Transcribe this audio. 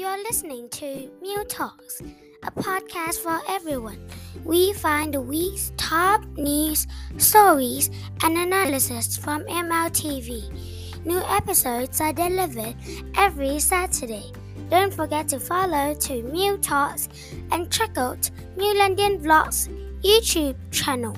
You are listening to Mew Talks, a podcast for everyone. We find the week's top news, stories, and analysis from MLTV. New episodes are delivered every Saturday. Don't forget to follow to Mew Talks and check out New London Vlogs YouTube channel.